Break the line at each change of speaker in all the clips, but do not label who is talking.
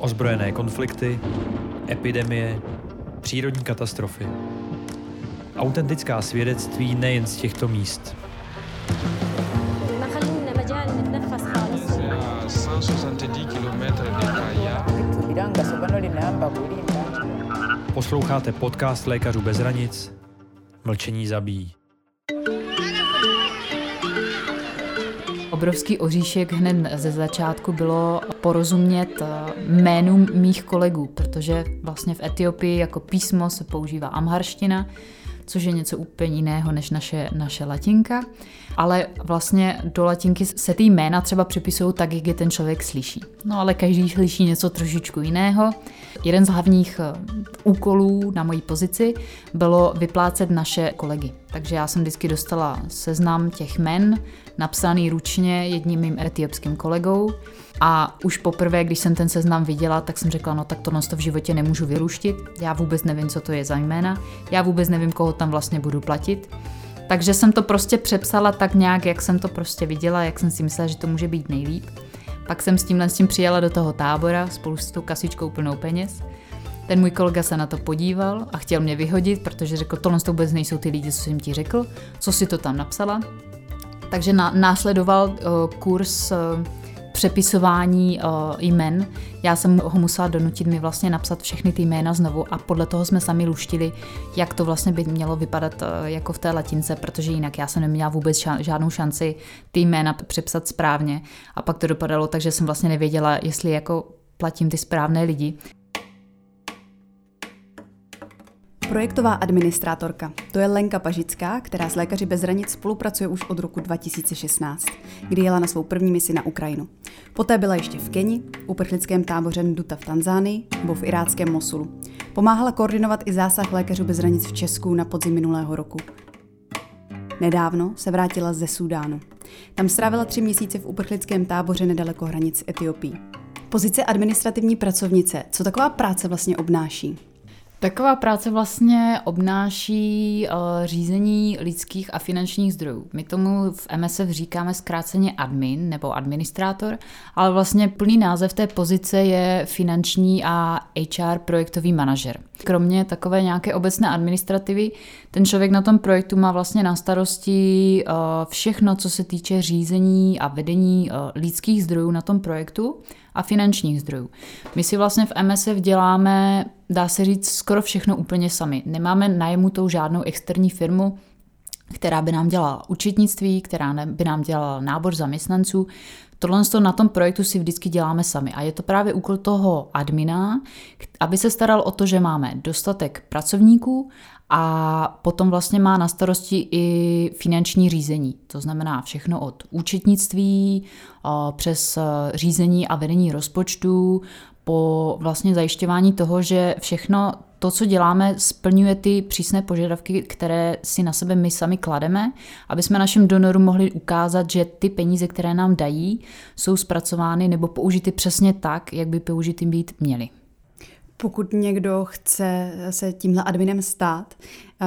Ozbrojené konflikty, epidemie, přírodní katastrofy. Autentická svědectví nejen z těchto míst. Posloucháte podcast Lékařů bez hranic. Mlčení zabíjí.
Obrovský oříšek hned ze začátku bylo porozumět eh, jménům mých kolegů, protože vlastně v Etiopii jako písmo se používá amharština, což je něco úplně jiného než naše, naše latinka. Ale vlastně do latinky se ty jména třeba připisují tak, jak je ten člověk slyší. No ale každý slyší něco trošičku jiného. Jeden z hlavních eh, úkolů na mojí pozici bylo vyplácet naše kolegy. Takže já jsem vždycky dostala seznam těch men, napsaný ručně jedním mým etiopským kolegou. A už poprvé, když jsem ten seznam viděla, tak jsem řekla, no tak tohle to v životě nemůžu vyruštit. Já vůbec nevím, co to je za jména. Já vůbec nevím, koho tam vlastně budu platit. Takže jsem to prostě přepsala tak nějak, jak jsem to prostě viděla, jak jsem si myslela, že to může být nejlíp. Pak jsem s tímhle s tím přijela do toho tábora spolu s tou kasičkou plnou peněz. Ten můj kolega se na to podíval a chtěl mě vyhodit, protože řekl, tohle to vůbec nejsou ty lidi, co jsem ti řekl, co si to tam napsala. Takže na, následoval uh, kurz uh, přepisování uh, jmen. Já jsem ho musela donutit mi vlastně napsat všechny ty jména znovu a podle toho jsme sami luštili, jak to vlastně by mělo vypadat uh, jako v té latince, protože jinak já jsem neměla vůbec ša- žádnou šanci ty jména přepsat správně a pak to dopadalo tak, že jsem vlastně nevěděla, jestli jako platím ty správné lidi.
Projektová administrátorka. To je Lenka Pažická, která s Lékaři bez hranic spolupracuje už od roku 2016, kdy jela na svou první misi na Ukrajinu. Poté byla ještě v Keni, uprchlickém táboře Nduta v Tanzánii nebo v iráckém Mosulu. Pomáhala koordinovat i zásah Lékařů bez hranic v Česku na podzim minulého roku. Nedávno se vrátila ze Súdánu. Tam strávila tři měsíce v uprchlickém táboře nedaleko hranic Etiopii. Pozice administrativní pracovnice, co taková práce vlastně obnáší?
Taková práce vlastně obnáší uh, řízení lidských a finančních zdrojů. My tomu v MSF říkáme zkráceně admin nebo administrátor, ale vlastně plný název té pozice je finanční a HR projektový manažer. Kromě takové nějaké obecné administrativy, ten člověk na tom projektu má vlastně na starosti uh, všechno, co se týče řízení a vedení uh, lidských zdrojů na tom projektu a finančních zdrojů. My si vlastně v MSF děláme, dá se říct, skoro všechno úplně sami. Nemáme najmutou žádnou externí firmu, která by nám dělala účetnictví, která by nám dělala nábor zaměstnanců. Tohle na tom projektu si vždycky děláme sami a je to právě úkol toho admina, aby se staral o to, že máme dostatek pracovníků a potom vlastně má na starosti i finanční řízení. To znamená všechno od účetnictví přes řízení a vedení rozpočtu po vlastně zajišťování toho, že všechno to, co děláme, splňuje ty přísné požadavky, které si na sebe my sami klademe, aby jsme našim donorům mohli ukázat, že ty peníze, které nám dají, jsou zpracovány nebo použity přesně tak, jak by použity být měly.
Pokud někdo chce se tímhle adminem stát,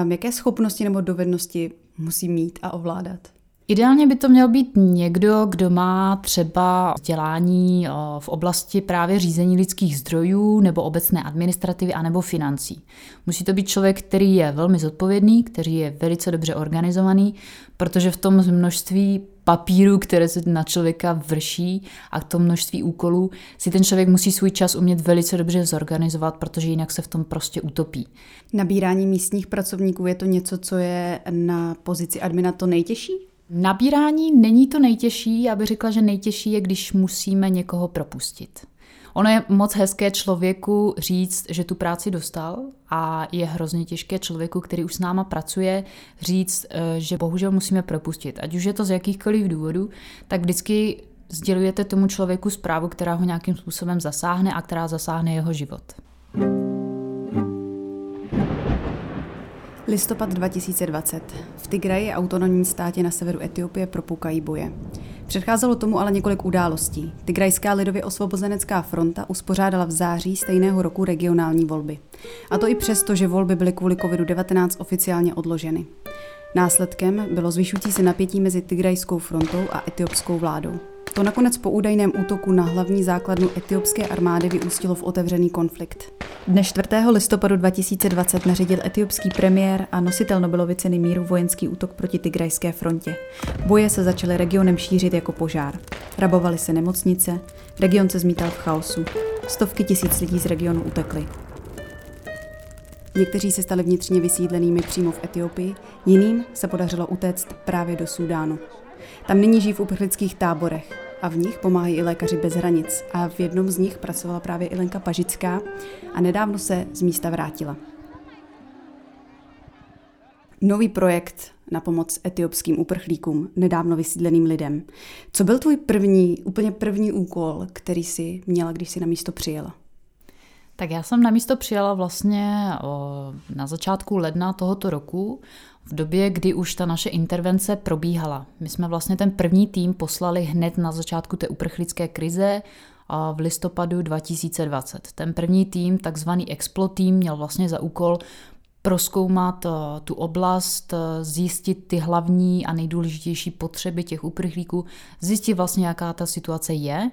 um, jaké schopnosti nebo dovednosti musí mít a ovládat?
Ideálně by to měl být někdo, kdo má třeba vzdělání v oblasti právě řízení lidských zdrojů nebo obecné administrativy anebo financí. Musí to být člověk, který je velmi zodpovědný, který je velice dobře organizovaný, protože v tom množství papíru, které se na člověka vrší a to množství úkolů, si ten člověk musí svůj čas umět velice dobře zorganizovat, protože jinak se v tom prostě utopí.
Nabírání místních pracovníků je to něco, co je na pozici admina to nejtěžší?
Nabírání není to nejtěžší, já bych řekla, že nejtěžší je, když musíme někoho propustit. Ono je moc hezké člověku říct, že tu práci dostal a je hrozně těžké člověku, který už s náma pracuje, říct, eh, že bohužel musíme propustit. Ať už je to z jakýchkoliv důvodů, tak vždycky sdělujete tomu člověku zprávu, která ho nějakým způsobem zasáhne a která zasáhne jeho život.
Listopad 2020. V Tigraji, autonomním státě na severu Etiopie, propoukají boje. Předcházelo tomu ale několik událostí. Tigrajská lidově osvobozenecká fronta uspořádala v září stejného roku regionální volby. A to i přesto, že volby byly kvůli COVID-19 oficiálně odloženy. Následkem bylo zvyšující se napětí mezi Tigrajskou frontou a etiopskou vládou. To nakonec po údajném útoku na hlavní základnu etiopské armády vyústilo v otevřený konflikt. Dne 4. listopadu 2020 naředil etiopský premiér a nositel Nobelovy ceny míru vojenský útok proti Tigrajské frontě. Boje se začaly regionem šířit jako požár. Rabovaly se nemocnice, region se zmítal v chaosu. Stovky tisíc lidí z regionu utekly. Někteří se stali vnitřně vysídlenými přímo v Etiopii, jiným se podařilo utéct právě do Súdánu. Tam nyní žijí v uprchlických táborech a v nich pomáhají i lékaři bez hranic a v jednom z nich pracovala právě i Lenka Pažická a nedávno se z místa vrátila. Nový projekt na pomoc etiopským uprchlíkům, nedávno vysídleným lidem. Co byl tvůj první, úplně první úkol, který si měla, když si na místo přijela?
Tak já jsem na místo přijela vlastně na začátku ledna tohoto roku, v době, kdy už ta naše intervence probíhala. My jsme vlastně ten první tým poslali hned na začátku té uprchlické krize v listopadu 2020. Ten první tým, takzvaný Explo tým, měl vlastně za úkol proskoumat tu oblast, zjistit ty hlavní a nejdůležitější potřeby těch uprchlíků, zjistit vlastně, jaká ta situace je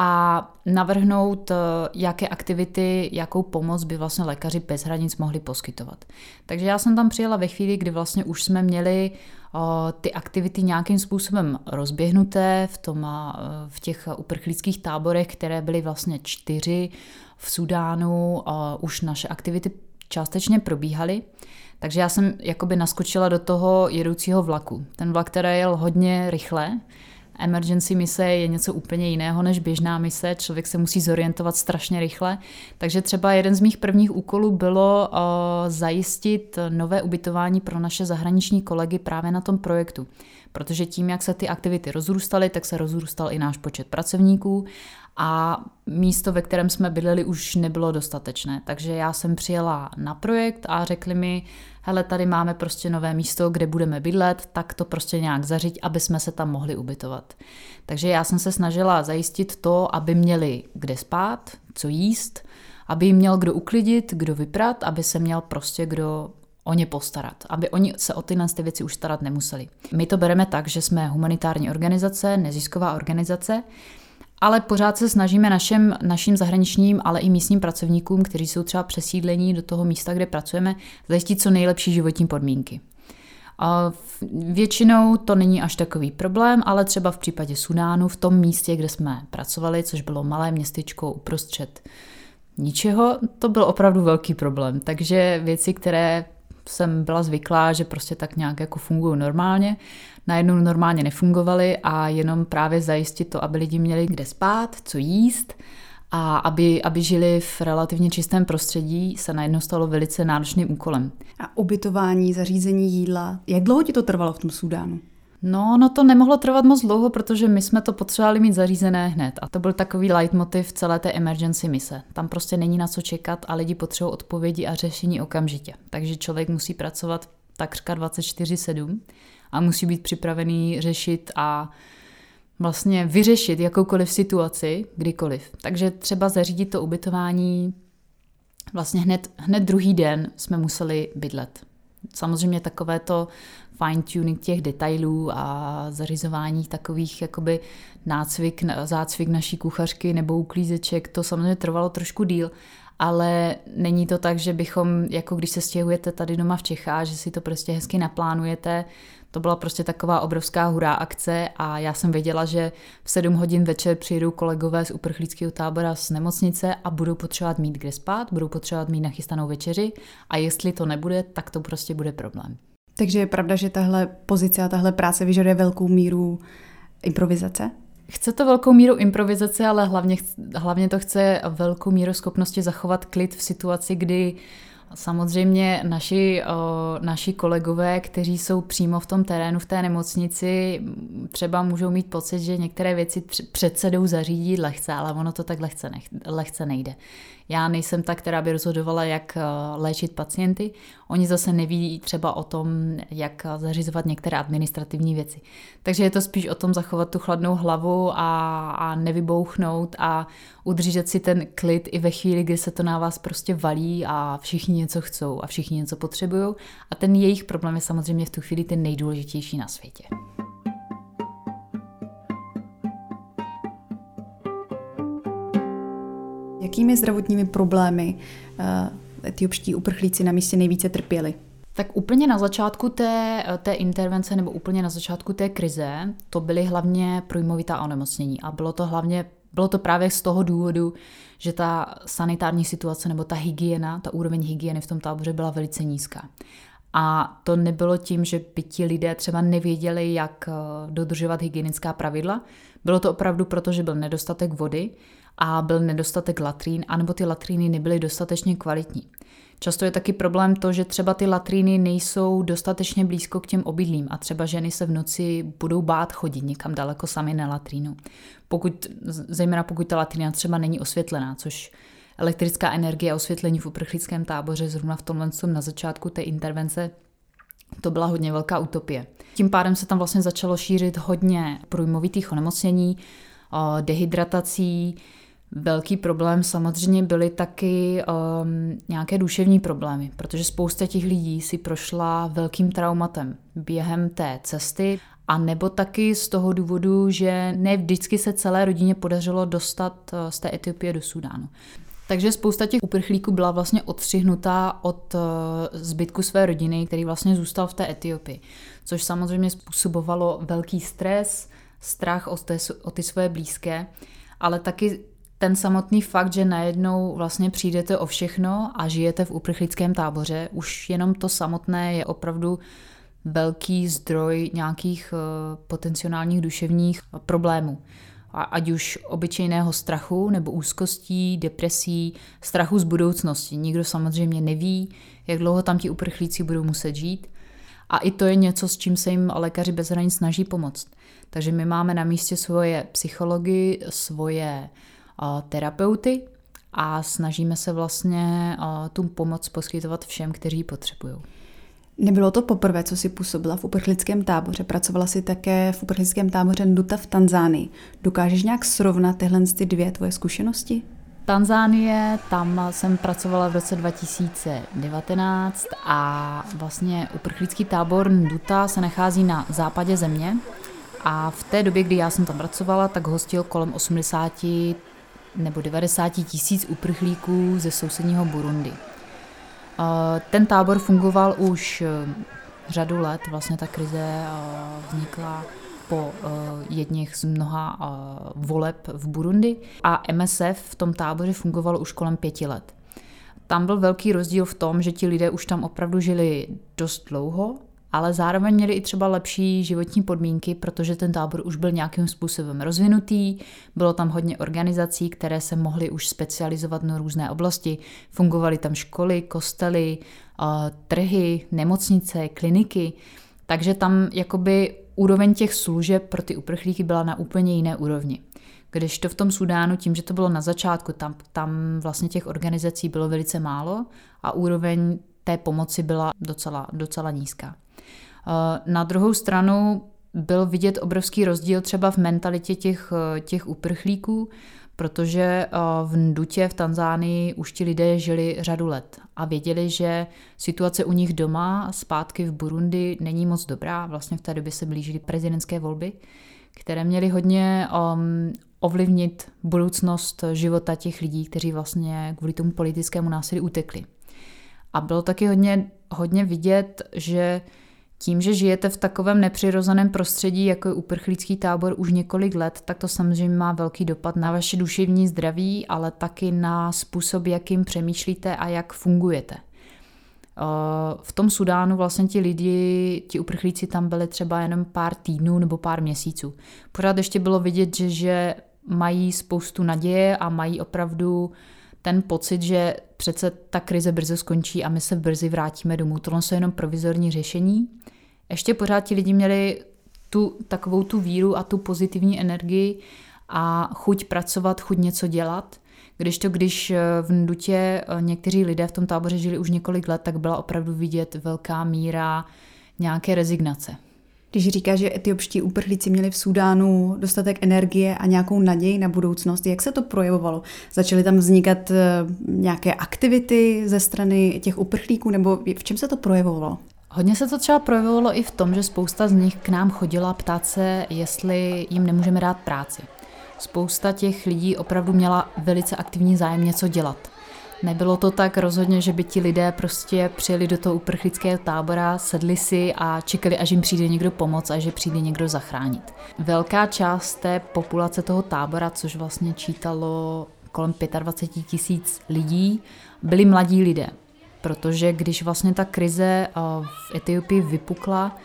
a navrhnout, eh, jaké aktivity, jakou pomoc by vlastně lékaři bez hranic mohli poskytovat. Takže já jsem tam přijela ve chvíli, kdy vlastně už jsme měli eh, ty aktivity nějakým způsobem rozběhnuté v, tom, eh, v těch uprchlických táborech, které byly vlastně čtyři v Sudánu, už naše aktivity částečně probíhaly. Takže já jsem jakoby naskočila do toho jedoucího vlaku. Ten vlak teda jel hodně rychle, Emergency mise je něco úplně jiného než běžná mise, člověk se musí zorientovat strašně rychle. Takže třeba jeden z mých prvních úkolů bylo zajistit nové ubytování pro naše zahraniční kolegy právě na tom projektu. Protože tím, jak se ty aktivity rozrůstaly, tak se rozrůstal i náš počet pracovníků a místo, ve kterém jsme bydleli, už nebylo dostatečné. Takže já jsem přijela na projekt a řekli mi, hele, tady máme prostě nové místo, kde budeme bydlet, tak to prostě nějak zařiď, aby jsme se tam mohli ubytovat. Takže já jsem se snažila zajistit to, aby měli kde spát, co jíst, aby jim měl kdo uklidit, kdo vyprat, aby se měl prostě kdo o ně postarat, aby oni se o tyhle ty věci už starat nemuseli. My to bereme tak, že jsme humanitární organizace, nezisková organizace, ale pořád se snažíme našim, našim zahraničním, ale i místním pracovníkům, kteří jsou třeba přesídlení do toho místa, kde pracujeme, zajistit co nejlepší životní podmínky. A většinou to není až takový problém, ale třeba v případě Sudánu, v tom místě, kde jsme pracovali, což bylo malé městečko uprostřed ničeho, to byl opravdu velký problém. Takže věci, které jsem byla zvyklá, že prostě tak nějak jako fungují normálně, najednou normálně nefungovaly a jenom právě zajistit to, aby lidi měli kde spát, co jíst a aby, aby žili v relativně čistém prostředí, se najednou stalo velice náročným úkolem.
A ubytování, zařízení jídla, jak dlouho ti to trvalo v tom Sudánu?
No, no to nemohlo trvat moc dlouho, protože my jsme to potřebovali mít zařízené hned. A to byl takový leitmotiv celé té emergency mise. Tam prostě není na co čekat a lidi potřebují odpovědi a řešení okamžitě. Takže člověk musí pracovat takřka 24-7 a musí být připravený řešit a vlastně vyřešit jakoukoliv situaci, kdykoliv. Takže třeba zařídit to ubytování vlastně hned, hned druhý den jsme museli bydlet. Samozřejmě takové to fine tuning těch detailů a zařizování takových jakoby nácvik, zácvik naší kuchařky nebo uklízeček, to samozřejmě trvalo trošku díl, ale není to tak, že bychom, jako když se stěhujete tady doma v Čechách, že si to prostě hezky naplánujete, to byla prostě taková obrovská hurá akce a já jsem věděla, že v 7 hodin večer přijedou kolegové z uprchlíckého tábora z nemocnice a budou potřebovat mít kde spát, budou potřebovat mít nachystanou večeři a jestli to nebude, tak to prostě bude problém.
Takže je pravda, že tahle pozice a tahle práce vyžaduje velkou míru improvizace?
Chce to velkou míru improvizace, ale hlavně, hlavně to chce velkou míru schopnosti zachovat klid v situaci, kdy Samozřejmě naši, naši kolegové, kteří jsou přímo v tom terénu, v té nemocnici, třeba můžou mít pocit, že některé věci přece jdou zařídit lehce, ale ono to tak lehce, nech, lehce nejde. Já nejsem ta, která by rozhodovala, jak eh, léčit pacienty. Oni zase neví třeba o tom, jak zařizovat některé administrativní věci. Takže je to spíš o tom zachovat tu chladnou hlavu a, a nevybouchnout a udržet si ten klid i ve chvíli, kdy se to na vás prostě valí a všichni něco chcou a všichni něco potřebují. A ten jejich problém je samozřejmě v tu chvíli ten nejdůležitější na světě.
Jakými zdravotními problémy uh, etiopští uprchlíci na místě nejvíce trpěli?
Tak úplně na začátku té, té intervence nebo úplně na začátku té krize to byly hlavně průjmovitá onemocnění a bylo to hlavně bylo to právě z toho důvodu, že ta sanitární situace nebo ta hygiena, ta úroveň hygieny v tom táboře byla velice nízká. A to nebylo tím, že by ti lidé třeba nevěděli, jak eh, dodržovat hygienická pravidla. Bylo to opravdu proto, že byl nedostatek vody a byl nedostatek latrín, anebo ty latríny nebyly dostatečně kvalitní. Často je taky problém to, že třeba ty latríny nejsou dostatečně blízko k těm obydlím a třeba ženy se v noci budou bát chodit někam daleko sami na latrínu. Pokud, zejména pokud ta latrína třeba není osvětlená, což elektrická energie a osvětlení v uprchlickém táboře zrovna v tomhle na začátku té intervence to byla hodně velká utopie. Tím pádem se tam vlastně začalo šířit hodně průjmovitých onemocnění, dehydratací, Velký problém samozřejmě byly taky um, nějaké duševní problémy, protože spousta těch lidí si prošla velkým traumatem během té cesty a nebo taky z toho důvodu, že ne vždycky se celé rodině podařilo dostat uh, z té Etiopie do Sudánu. Takže spousta těch uprchlíků byla vlastně odstřihnutá od uh, zbytku své rodiny, který vlastně zůstal v té Etiopii, což samozřejmě způsobovalo velký stres, strach o, té, o ty svoje blízké, ale taky ten samotný fakt, že najednou vlastně přijdete o všechno a žijete v uprchlickém táboře, už jenom to samotné je opravdu velký zdroj nějakých eh, potenciálních duševních problémů. Ať už obyčejného strachu nebo úzkostí, depresí, strachu z budoucnosti. Nikdo samozřejmě neví, jak dlouho tam ti uprchlíci budou muset žít. A i to je něco, s čím se jim lékaři bez hranic snaží pomoct. Takže my máme na místě svoje psychologi, svoje terapeuty a snažíme se vlastně tu pomoc poskytovat všem, kteří ji potřebují.
Nebylo to poprvé, co si působila v uprchlickém táboře. Pracovala si také v uprchlickém táboře Nduta v Tanzánii. Dokážeš nějak srovnat tyhle ty dvě tvoje zkušenosti?
Tanzánie, tam jsem pracovala v roce 2019 a vlastně uprchlický tábor Nduta se nachází na západě země a v té době, kdy já jsem tam pracovala, tak hostil kolem 80 nebo 90 tisíc uprchlíků ze sousedního Burundi. Ten tábor fungoval už eh, řadu let, vlastně ta krize eh, vznikla po eh, jedných z mnoha voleb v Burundi a MSF v tom táboře fungovalo už kolem pěti let. Tam byl velký rozdíl v tom, že ti lidé už tam opravdu žili dost dlouho ale zároveň měli i třeba lepší životní podmínky, protože ten tábor už byl nějakým způsobem rozvinutý, bylo tam hodně organizací, které se mohly už specializovat na různé oblasti, fungovaly tam školy, kostely, trhy, nemocnice, kliniky, takže tam jakoby úroveň těch služeb pro ty uprchlíky byla na úplně jiné úrovni. Když to v tom Sudánu, tím, že to bylo na začátku, tam, tam vlastně těch organizací bylo velice málo a úroveň té pomoci byla docela, docela nízká. Eh, na druhou stranu byl vidět obrovský rozdíl třeba v mentalitě těch, eh, těch uprchlíků, protože eh, v Ndutě v Tanzánii už ti lidé žili řadu let a věděli, že situace u nich doma zpátky v Burundi není moc dobrá. Vlastně v té době se blížily prezidentské volby, které měly hodně um, ovlivnit budoucnost života těch lidí, kteří vlastně kvůli tomu politickému násilí utekli. A bylo taky hodně, hodně vidět, že tím, že žijete v takovém nepřirozeném prostředí, jako je uprchlícký tábor už několik let, tak to samozřejmě má velký dopad na vaše duševní zdraví, ale taky na způsob, jakým přemýšlíte a jak fungujete. Eh, v tom Sudánu vlastně ti lidi, ti uprchlíci tam byli třeba jenom pár týdnů nebo pár měsíců. Pořád ještě bylo vidět, že, že mají spoustu naděje a mají opravdu ten pocit, že přece ta krize brzo skončí a my se brzy vrátíme domů. Tohle jsou jenom provizorní řešení. Ještě pořád ti lidi měli tu takovou tu víru a tu pozitivní energii a chuť pracovat, chuť něco dělat. Když to, když eh, v Ndutě eh, někteří lidé v tom táboře žili už několik let, tak byla opravdu vidět velká míra nějaké rezignace.
Když říká, že etiopští uprchlíci měli v Súdánu dostatek energie a nějakou naději na budoucnost, jak se to projevovalo? Začaly tam vznikat eh, nějaké aktivity ze strany těch uprchlíků, nebo v čem se to projevovalo?
Hodně se to třeba projevovalo i v tom, že spousta z nich k nám chodila ptát se, jestli jim nemůžeme dát práci. spousta těch lidí opravdu měla velice aktivní zájem něco dělat. Nebylo to tak rozhodně, že by ti lidé prostě přijeli do toho uprchlického tábora, sedli si a čekali, až jim přijde někdo pomoct a že přijde někdo zachránit. Velká část té populace toho tábora, což vlastně čítalo kolem 25 tisíc lidí, byli mladí lidé. Protože když vlastně ta krize eh, v Etiopii vypukla,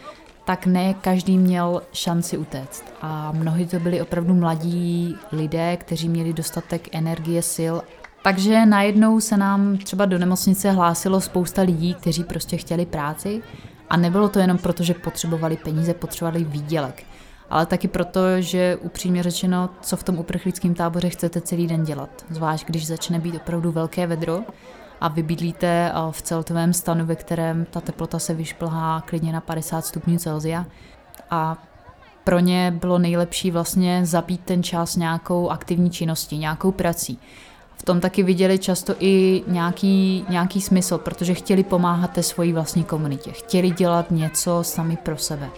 tak ne každý měl šanci utéct. A mnohdy to byli opravdu mladí lidé, kteří měli dostatek energie, sil. Takže najednou se nám třeba do nemocnice hlásilo spousta lidí, kteří prostě chtěli práci. A nebylo to jenom proto, že potřebovali peníze, potřebovali výdělek. Ale taky proto, že upřímně řečeno, co v tom uprchlickém táboře chcete celý den dělat. Zvlášť, když začne být opravdu velké vedro a vy bydlíte eh, v celtovém stanu, ve kterém ta teplota se vyšplhá klidně na 50 stupňů Celsia a pro ně bylo nejlepší vlastně zabít ten čas nějakou aktivní činností, nějakou prací. V tom taky viděli často i nějaký, nějaký smysl, protože chtěli pomáhat té svojí vlastní komunitě. Chtěli dělat něco sami pro sebe.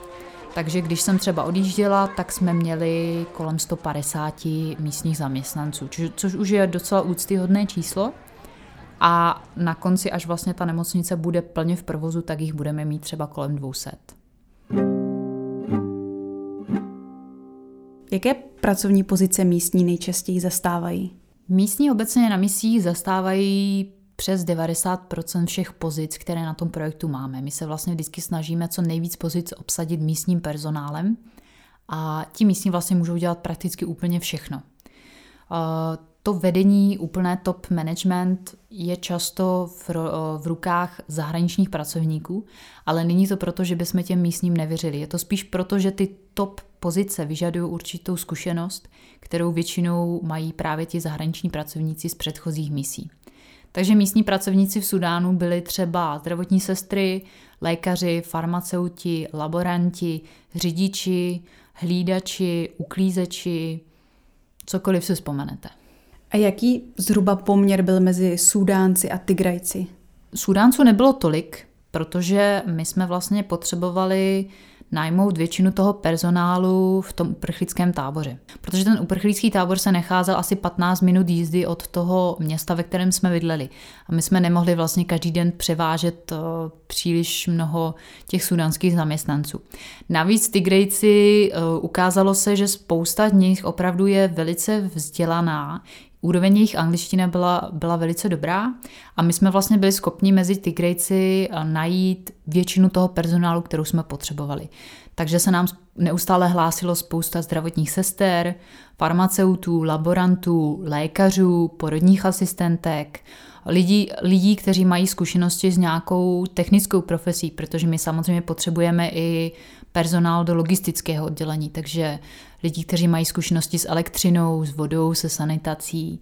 Takže když jsem třeba odjížděla, tak jsme měli kolem 150 místních zaměstnanců, což už je docela úctyhodné číslo. A na konci, až vlastně ta nemocnice bude plně v provozu, tak jich budeme mít třeba kolem 200.
Jaké pracovní pozice místní nejčastěji zastávají?
Místní obecně na misích zastávají přes 90% všech pozic, které na tom projektu máme. My se vlastně vždycky snažíme co nejvíc pozic obsadit místním personálem a ti místní vlastně můžou dělat prakticky úplně všechno to vedení, úplné top management je často v, v rukách zahraničních pracovníků, ale není to proto, že bychom těm místním nevěřili. Je to spíš proto, že ty top pozice vyžadují určitou zkušenost, kterou většinou mají právě ti zahraniční pracovníci z předchozích misí. Takže místní pracovníci v Sudánu byli třeba zdravotní sestry, lékaři, farmaceuti, laboranti, řidiči, hlídači, uklízeči, cokoliv si vzpomenete.
A jaký zhruba poměr byl mezi Sudánci a Tigrajci?
Sudánců nebylo tolik, protože my jsme vlastně potřebovali najmout většinu toho personálu v tom uprchlickém táboře. Protože ten uprchlický tábor se necházel asi 15 minut jízdy od toho města, ve kterém jsme bydleli. A my jsme nemohli vlastně každý den převážet eh, příliš mnoho těch sudánských zaměstnanců. Navíc Tigrejci eh, ukázalo se, že spousta z nich opravdu je velice vzdělaná, Úroveň jejich angličtina byla, byla velice dobrá a my jsme vlastně byli schopni mezi Tigrejci eh, najít většinu toho personálu, kterou jsme potřebovali. Takže se nám neustále hlásilo spousta zdravotních sester, farmaceutů, laborantů, lékařů, porodních asistentek, lidí, lidí, kteří mají zkušenosti s nějakou technickou profesí, protože my samozřejmě potřebujeme i personál do logistického oddělení, takže lidí, kteří mají zkušenosti s elektřinou, s vodou, se sanitací.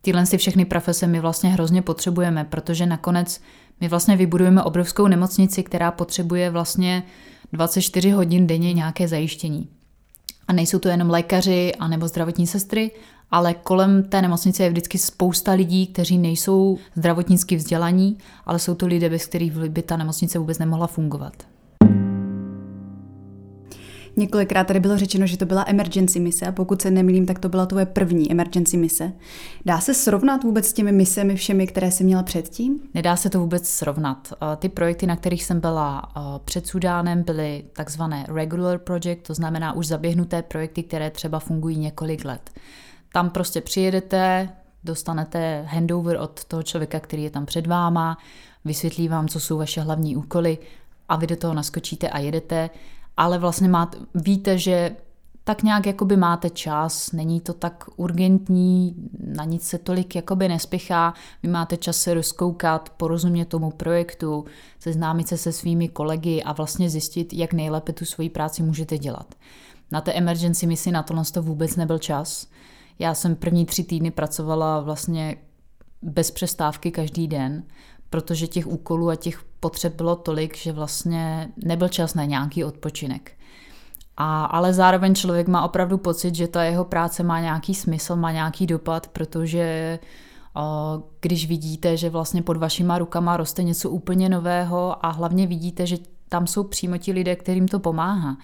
Tyhle si všechny profese my vlastně hrozně potřebujeme, protože nakonec my vlastně vybudujeme obrovskou nemocnici, která potřebuje vlastně 24 hodin denně nějaké zajištění. A nejsou to jenom lékaři a nebo zdravotní sestry, ale kolem té nemocnice je vždycky spousta lidí, kteří nejsou zdravotnicky vzdělaní, ale jsou to lidé, bez kterých by ta nemocnice vůbec nemohla fungovat.
Několikrát tady bylo řečeno, že to byla emergency mise a pokud se nemýlím, tak to byla tvoje první emergency mise. Dá se srovnat vůbec s těmi misemi všemi, které jsi měla předtím?
Nedá se to vůbec srovnat. Eh, ty projekty, na kterých jsem byla eh, před Sudánem, byly takzvané regular project, to znamená už zaběhnuté projekty, které třeba fungují několik let. Tam prostě přijedete, dostanete handover od toho člověka, který je tam před váma, vysvětlí vám, co jsou vaše hlavní úkoly a vy do toho naskočíte a jedete ale vlastně máte, víte, že tak nějak jakoby máte čas, není to tak urgentní, na nic se tolik jakoby nespěchá, vy máte čas se rozkoukat, porozumět tomu projektu, seznámit se se svými kolegy a vlastně zjistit, jak nejlépe tu svoji práci můžete dělat. Na té emergency misi na tohle to vůbec nebyl čas. Já jsem první tři týdny pracovala vlastně bez přestávky každý den, protože těch úkolů a těch potřeb bylo tolik, že vlastně nebyl čas na nějaký odpočinek. A, ale zároveň člověk má opravdu pocit, že ta jeho práce má nějaký smysl, má nějaký dopad, protože o, když vidíte, že vlastně pod vašima rukama roste něco úplně nového a hlavně vidíte, že tam jsou přímo ti lidé, kterým to pomáhá,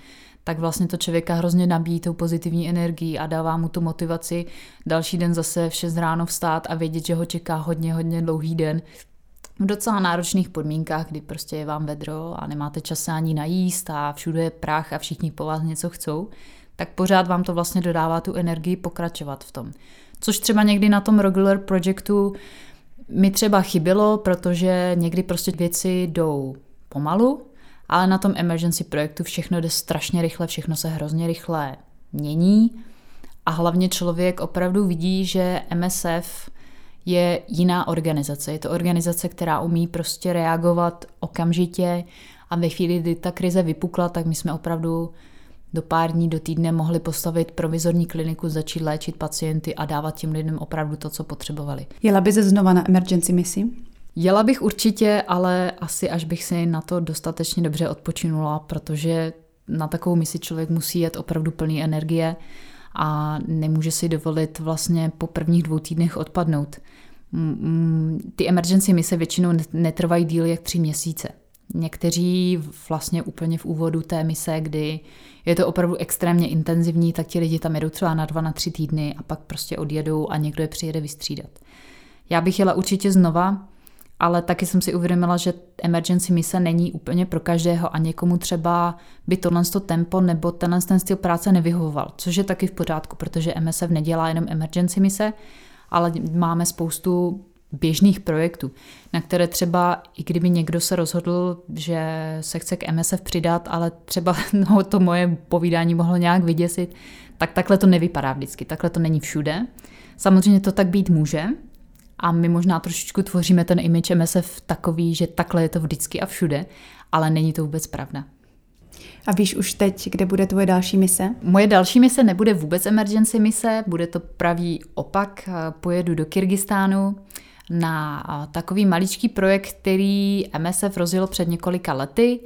tak vlastně to člověka hrozně nabíjí tou pozitivní energií a dává mu tu motivaci další den zase v 6 ráno vstát a vědět, že ho čeká hodně, hodně dlouhý den v docela náročných podmínkách, kdy prostě je vám vedro a nemáte čas ani najíst a všude je prach a všichni po vás něco chcou, tak pořád vám to vlastně dodává tu energii pokračovat v tom. Což třeba někdy na tom regular projectu mi třeba chybilo, protože někdy prostě věci jdou pomalu, ale na tom emergency projektu všechno jde strašně rychle, všechno se hrozně rychle mění a hlavně člověk opravdu vidí, že MSF je jiná organizace. Je to organizace, která umí prostě reagovat okamžitě a ve chvíli, kdy ta krize vypukla, tak my jsme opravdu do pár dní, do týdne mohli postavit provizorní kliniku, začít léčit pacienty a dávat těm lidem opravdu to, co potřebovali.
Jela by se znova na emergency misi?
Jela bych určitě, ale asi až bych si na to dostatečně dobře odpočinula, protože na takovou misi člověk musí jet opravdu plný energie a nemůže si dovolit vlastně po prvních dvou týdnech odpadnout. Ty emergency mise většinou netrvají díl jak tři měsíce. Někteří vlastně úplně v úvodu té mise, kdy je to opravdu extrémně intenzivní, tak ti lidi tam jedou třeba na dva, na tři týdny a pak prostě odjedou a někdo je přijede vystřídat. Já bych jela určitě znova, ale taky jsem si uvědomila, že emergency mise není úplně pro každého a někomu třeba by tohle to tempo nebo tenhle ten styl práce nevyhovoval, což je taky v pořádku, protože MSF nedělá jenom emergency mise, ale máme spoustu běžných projektů, na které třeba, i kdyby někdo se rozhodl, že se chce k MSF přidat, ale třeba no, to moje povídání mohlo nějak vyděsit, tak takhle to nevypadá vždycky, takhle to není všude. Samozřejmě to tak být může, a my možná trošičku tvoříme ten image MSF takový, že takhle je to vždycky a všude, ale není to vůbec pravda.
A víš už teď, kde bude tvoje další mise?
Moje další mise nebude vůbec emergency mise, bude to pravý opak. Pojedu do Kyrgyzstánu na takový maličký projekt, který MSF rozjelo před několika lety.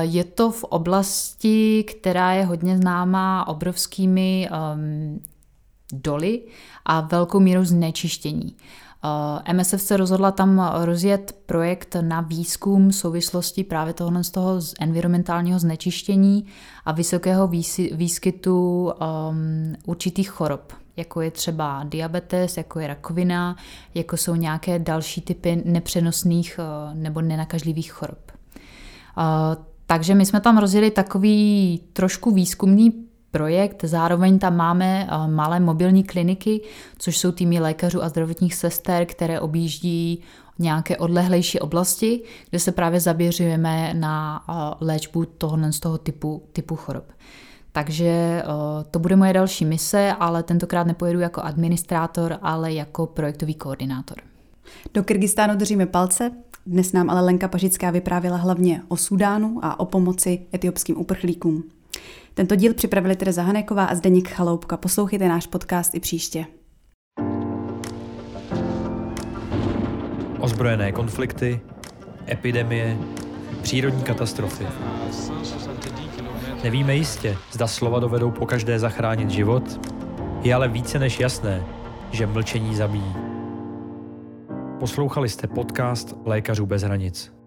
Je to v oblasti, která je hodně známá obrovskými um, doly a velkou mírou znečištění. Eh, MSF se rozhodla tam rozjet projekt na výzkum souvislosti právě tohle z toho environmentálního znečištění a vysokého výskytu um, určitých chorob, jako je třeba diabetes, jako je rakovina, jako jsou nějaké další typy nepřenosných uh, nebo nenakažlivých chorob. Uh, takže my jsme tam rozjeli takový trošku výzkumný projekt. Zároveň tam máme eh, malé mobilní kliniky, což jsou týmy lékařů a zdravotních sester, které objíždí nějaké odlehlejší oblasti, kde se právě zaběřujeme na eh, léčbu tohohle z toho typu, typu chorob. Takže eh, to bude moje další mise, ale tentokrát nepojedu jako administrátor, ale jako projektový koordinátor.
Do Kyrgyzstánu držíme palce. Dnes nám ale Lenka Pažická vyprávěla hlavně o Sudánu a o pomoci etiopským uprchlíkům. Tento díl připravili Tereza Haneková a Zdeněk Chaloupka. Poslouchejte náš podcast i příště.
Ozbrojené konflikty, epidemie, přírodní katastrofy. Nevíme jistě, zda slova dovedou po každé zachránit život, je ale více než jasné, že mlčení zabíjí. Poslouchali jste podcast Lékařů bez hranic.